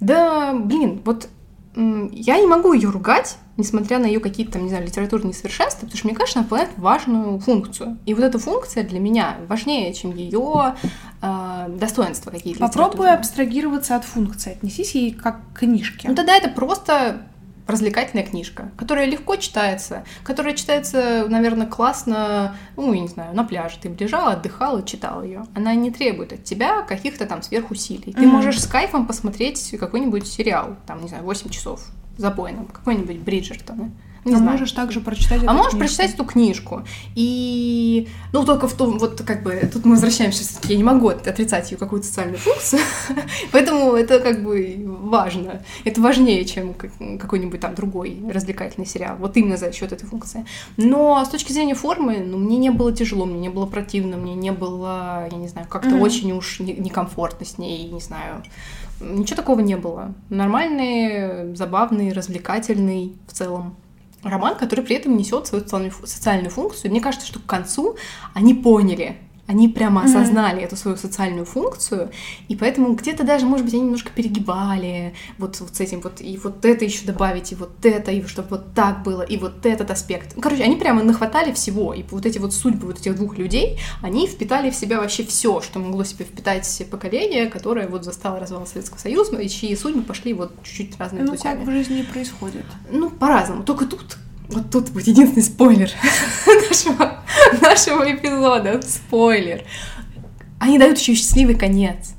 Да, блин, вот я не могу ее ругать, несмотря на ее какие-то там, не знаю, литературные несовершенства, потому что мне кажется, она выполняет важную функцию. И вот эта функция для меня важнее, чем ее достоинства какие-то. Попробуй абстрагироваться от функции, отнесись ей как к книжке. Ну тогда это просто развлекательная книжка, которая легко читается, которая читается, наверное, классно, ну, я не знаю, на пляже. Ты лежала, отдыхала, читала ее. Она не требует от тебя каких-то там сверхусилий. Ты Мгм. можешь с кайфом посмотреть какой-нибудь сериал, там, не знаю, 8 часов запойным, какой-нибудь Бриджертон. Не А знаю. можешь также прочитать А можешь книжку. прочитать эту книжку. И, ну, только в том, вот как бы, тут мы возвращаемся, все-таки я не могу от- отрицать ее какую-то социальную функцию, поэтому это как бы важно. Это важнее, чем как- какой-нибудь там другой развлекательный сериал. Вот именно за счет этой функции. Но с точки зрения формы, ну, мне не было тяжело, мне не было противно, мне не было, я не знаю, как-то Мгм. очень уж не- некомфортно с ней, не знаю. Ничего такого не было. Нормальный, забавный, развлекательный в целом роман, который при этом несет свою социальную, фу- социальную функцию. Мне кажется, что к концу они поняли, они прямо Мгм. осознали эту свою социальную функцию, и поэтому где-то даже, может быть, они немножко перегибали вот, вот с этим вот, и вот это еще добавить, и вот это, и чтобы вот так было, и вот этот аспект. Ну, Короче, они прямо нахватали всего, и вот эти вот судьбы вот этих двух людей, они впитали в себя вообще все, что могло себе впитать поколение, которое вот застало развал Советского Союза, и чьи судьбы пошли вот чуть-чуть разными Ну, путями. как в жизни происходит. Ну, по-разному. Только тут, вот тут будет единственный спойлер нашего, нашего эпизода. Спойлер. Они дают еще счастливый конец.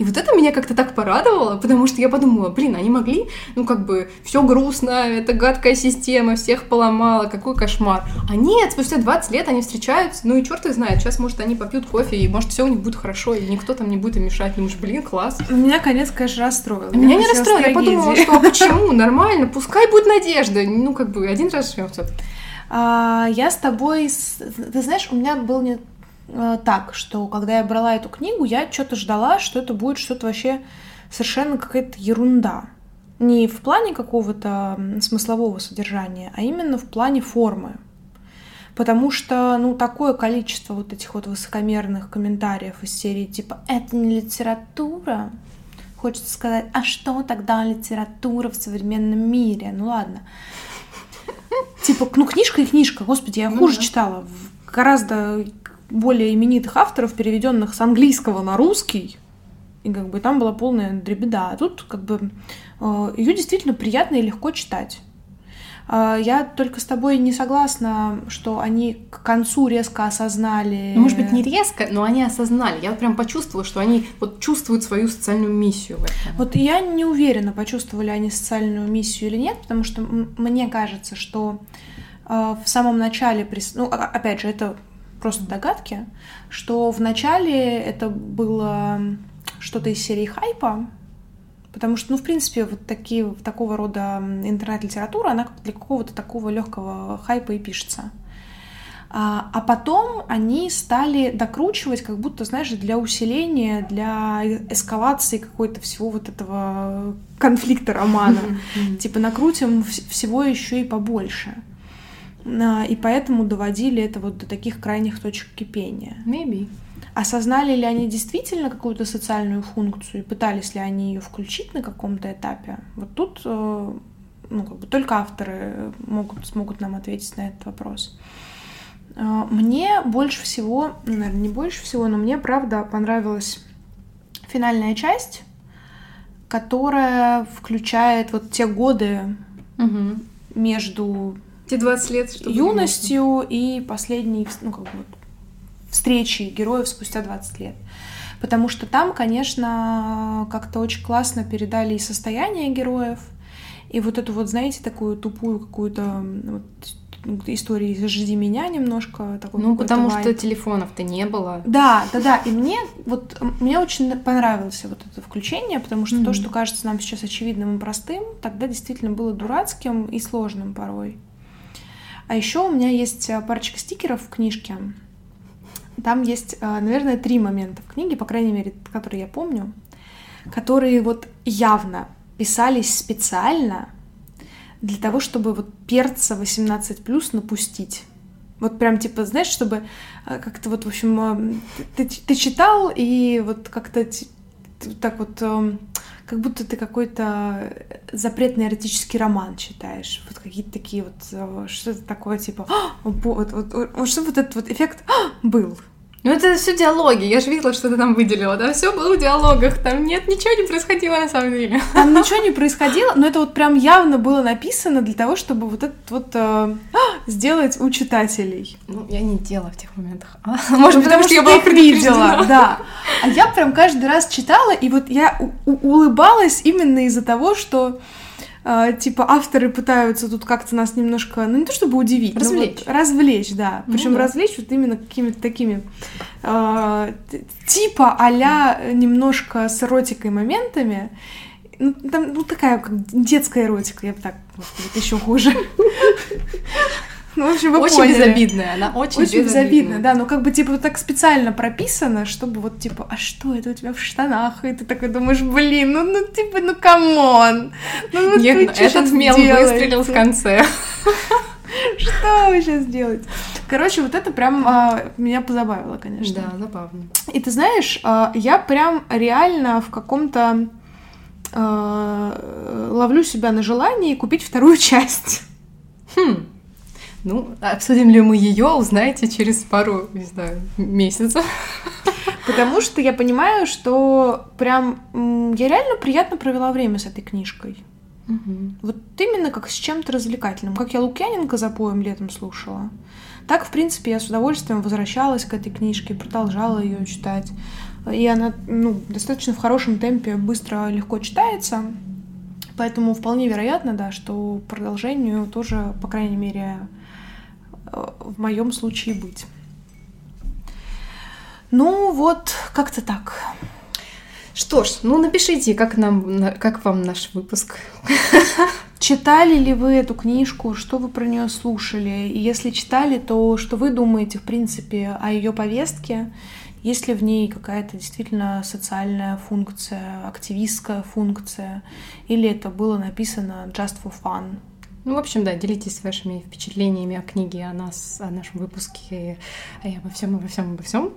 И вот это меня как-то так порадовало, потому что я подумала, блин, они могли, ну как бы, все грустно, это гадкая система, всех поломала, какой кошмар. А нет, спустя 20 лет они встречаются, ну и черт их знает, сейчас, может, они попьют кофе, и может, все у них будет хорошо, и никто там не будет им мешать, ну уж, блин, класс. Меня конец, конечно, расстроил. Меня не хотелось расстроило, я подумала, что а почему, нормально, пускай будет надежда, ну как бы один раз живем все А, я с тобой... Ты знаешь, у меня был не... э, так, что когда я брала эту книгу, я что-то ждала, что это будет что-то вообще совершенно какая-то ерунда. Не в плане какого-то смыслового содержания, а именно в плане формы. Потому что, ну, такое количество вот этих вот высокомерных комментариев из серии типа «это не литература», хочется сказать, а что тогда литература в современном мире? Ну ладно. Типа, ну книжка и книжка, господи, я ну хуже читала. Гораздо более именитых авторов, переведенных с английского на русский, и как бы там была полная дребеда. А тут как бы э, ее действительно приятно и легко читать. А, я только с тобой не согласна, что они к концу резко осознали. Ну, может быть, не резко, но они осознали. Я прям почувствовала, что они вот чувствуют свою социальную миссию в этом. Вот я не уверена, почувствовали они социальную миссию или нет, потому что мне кажется, что э, в самом начале, ну, опять же, это просто догадки, что в начале это было что-то из серии хайпа, потому что, ну, в принципе, вот такие, такого рода интернет-литература, она для какого-то такого легкого хайпа и пишется. А, а потом они стали докручивать, как будто, знаешь, для усиления, для эскалации какой-то всего вот этого конфликта романа. Типа накрутим всего еще и побольше. А, и поэтому доводили это вот до таких крайних точек кипения. Maybe. Осознали ли они действительно какую-то социальную функцию и пытались ли они ее включить на каком-то этапе? Вот тут э, ну, как бы только авторы могут, смогут нам ответить на этот вопрос. Э, мне больше всего, ну, наверное, не больше всего, но мне правда понравилась финальная часть, которая включает вот те годы угу. между те 20 лет, что юностью и последней, ну, как бы вот, встречи героев спустя 20 лет. Потому что там, конечно, как-то очень классно передали и состояние героев, и вот эту вот, знаете, такую тупую какую-то вот, историю «Жди меня» немножко. Такой ну, потому вайп. что телефонов-то не было. Да, да, да. И мне вот мне очень понравилось вот это включение, потому что mm-hmm. то, что кажется нам сейчас очевидным и простым, тогда действительно было дурацким и сложным порой. А еще у меня есть э, парочка стикеров в книжке. Там есть, э, наверное, три момента в книге, по крайней мере, которые я помню, которые вот явно писались специально для того, чтобы вот перца 18 плюс напустить. Вот прям типа, знаешь, чтобы э, как-то вот, в общем, ты, ты читал и вот как-то так вот как будто ты какой-то запретный эротический роман читаешь. Вот какие-то такие вот, э, что-то такое, типа, «А, вот, вот, вот, что вот этот вот эффект «А, был. Ну это все диалоги, я же видела, что ты там выделила, да, все было в диалогах, там нет, ничего не происходило на самом деле. Там ничего не происходило, но это вот прям явно было написано для того, чтобы вот этот вот э, сделать у читателей. Ну, я не делала в тех моментах. А? Может потому, потому что, я была их видела, да. А я прям каждый раз читала, и вот я улыбалась именно из-за того, что Uh, типа авторы пытаются тут как-то нас немножко, ну не то чтобы удивить, развлечь, вот развлечь, да, ну, причем да. развлечь вот именно какими-то такими uh, типа аля немножко с эротикой моментами. Ну, там, ну, такая как детская эротика, я бы так, господи, это еще хуже. Ну, в общем, вы очень поняли. безобидная, она очень, очень безобидная. безобидная. Да, ну как бы типа так специально прописано, чтобы вот типа, а что это у тебя в штанах? И ты такой думаешь, блин, ну, ну типа, ну камон. Ну, вот Нет, вы ну, этот мел делаете? выстрелил в конце. Что вы сейчас делаете? Короче, вот это прям а, меня позабавило, конечно. Да, забавно. И ты знаешь, а, я прям реально в каком-то а, ловлю себя на желании купить вторую часть. Хм. Ну, обсудим ли мы ее, узнаете через пару, не знаю, месяцев. Потому что я понимаю, что прям я реально приятно провела время с этой книжкой. Угу. Вот именно как с чем-то развлекательным. Как я Лукьяненко за поем летом слушала. Так, в принципе, я с удовольствием возвращалась к этой книжке, продолжала ее читать. И она ну, достаточно в хорошем темпе, быстро, легко читается. Поэтому вполне вероятно, да, что продолжению тоже, по крайней мере, в моем случае быть. Ну вот, как-то так. Что ж, ну напишите, как нам, как вам наш выпуск. Читали ли вы эту книжку, что вы про нее слушали? И если читали, то что вы думаете, в принципе, о ее повестке? Есть ли в ней какая-то действительно социальная функция, активистская функция? Или это было написано just for fun? Ну, в общем, да, делитесь вашими впечатлениями о книге, о нас, о нашем выпуске, и обо всем, обо всем, обо всем.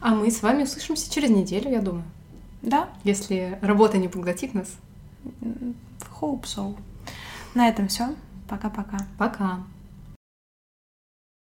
А мы с вами услышимся через неделю, я думаю. Да. Если работа не поглотит нас. Hope so. На этом все. Пока-пока. Пока. -пока. Пока.